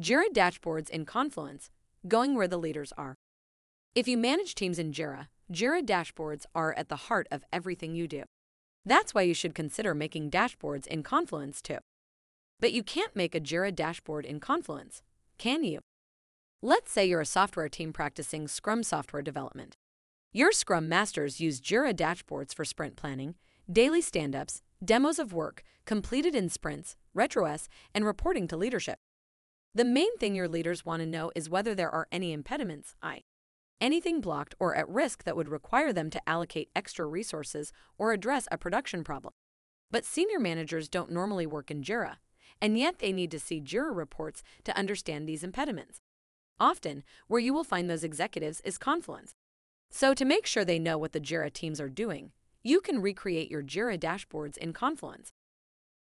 Jira dashboards in Confluence, going where the leaders are. If you manage teams in Jira, Jira dashboards are at the heart of everything you do. That's why you should consider making dashboards in Confluence too. But you can't make a Jira dashboard in Confluence, can you? Let's say you're a software team practicing Scrum software development. Your Scrum masters use Jira dashboards for sprint planning, daily stand ups, demos of work completed in sprints, retros, and reporting to leadership. The main thing your leaders want to know is whether there are any impediments, i. anything blocked or at risk that would require them to allocate extra resources or address a production problem. But senior managers don't normally work in Jira, and yet they need to see Jira reports to understand these impediments. Often, where you will find those executives is Confluence. So, to make sure they know what the Jira teams are doing, you can recreate your Jira dashboards in Confluence.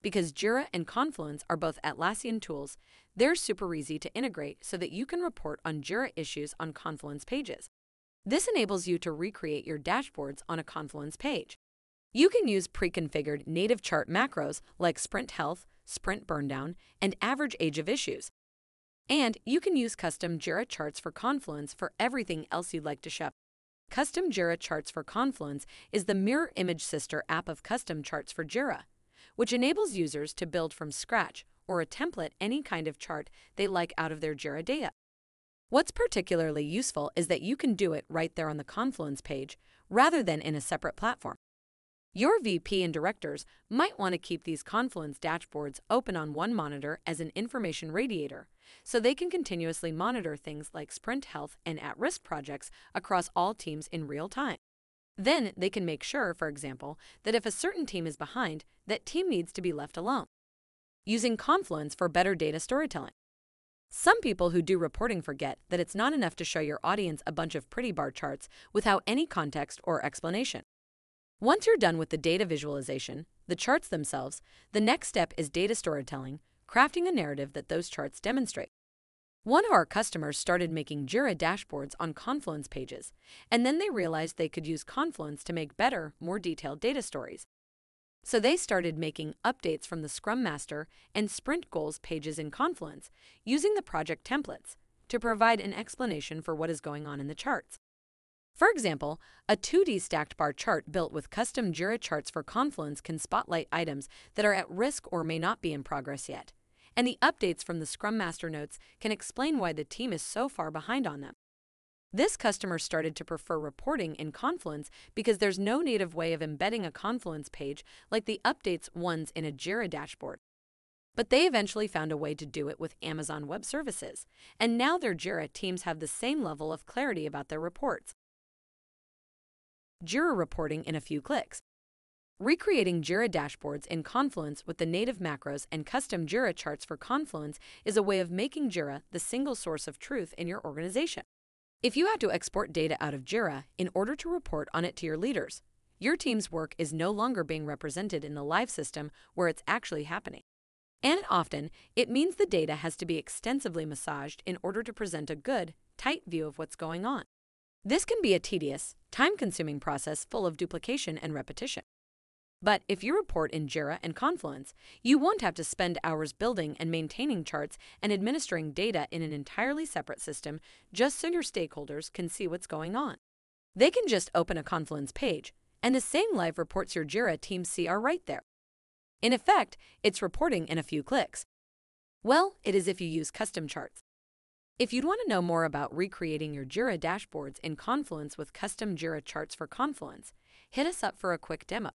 Because Jira and Confluence are both Atlassian tools, they're super easy to integrate so that you can report on Jira issues on Confluence pages. This enables you to recreate your dashboards on a Confluence page. You can use pre-configured native chart macros like sprint health, sprint burndown, and average age of issues. And you can use custom Jira charts for Confluence for everything else you'd like to show. Custom Jira Charts for Confluence is the mirror image sister app of Custom Charts for Jira which enables users to build from scratch or a template any kind of chart they like out of their Jira data. What's particularly useful is that you can do it right there on the Confluence page rather than in a separate platform. Your VP and directors might want to keep these Confluence dashboards open on one monitor as an information radiator, so they can continuously monitor things like sprint health and at risk projects across all teams in real time. Then they can make sure, for example, that if a certain team is behind, that team needs to be left alone. Using Confluence for better data storytelling. Some people who do reporting forget that it's not enough to show your audience a bunch of pretty bar charts without any context or explanation. Once you're done with the data visualization, the charts themselves, the next step is data storytelling, crafting a narrative that those charts demonstrate. One of our customers started making Jira dashboards on Confluence pages, and then they realized they could use Confluence to make better, more detailed data stories. So they started making updates from the Scrum Master and Sprint Goals pages in Confluence using the project templates to provide an explanation for what is going on in the charts. For example, a 2D stacked bar chart built with custom Jira charts for Confluence can spotlight items that are at risk or may not be in progress yet and the updates from the Scrum Master notes can explain why the team is so far behind on them. This customer started to prefer reporting in Confluence because there's no native way of embedding a Confluence page like the updates ones in a Jira dashboard. But they eventually found a way to do it with Amazon Web Services, and now their Jira teams have the same level of clarity about their reports. Jira reporting in a few clicks. Recreating Jira dashboards in Confluence with the native macros and custom Jira charts for Confluence is a way of making Jira the single source of truth in your organization. If you had to export data out of Jira in order to report on it to your leaders, your team's work is no longer being represented in the live system where it's actually happening. And often, it means the data has to be extensively massaged in order to present a good, tight view of what's going on. This can be a tedious, time consuming process full of duplication and repetition. But if you report in Jira and Confluence, you won't have to spend hours building and maintaining charts and administering data in an entirely separate system just so your stakeholders can see what's going on. They can just open a Confluence page, and the same live reports your Jira team see are right there. In effect, it's reporting in a few clicks. Well, it is if you use custom charts. If you'd want to know more about recreating your Jira dashboards in Confluence with custom Jira charts for Confluence, hit us up for a quick demo.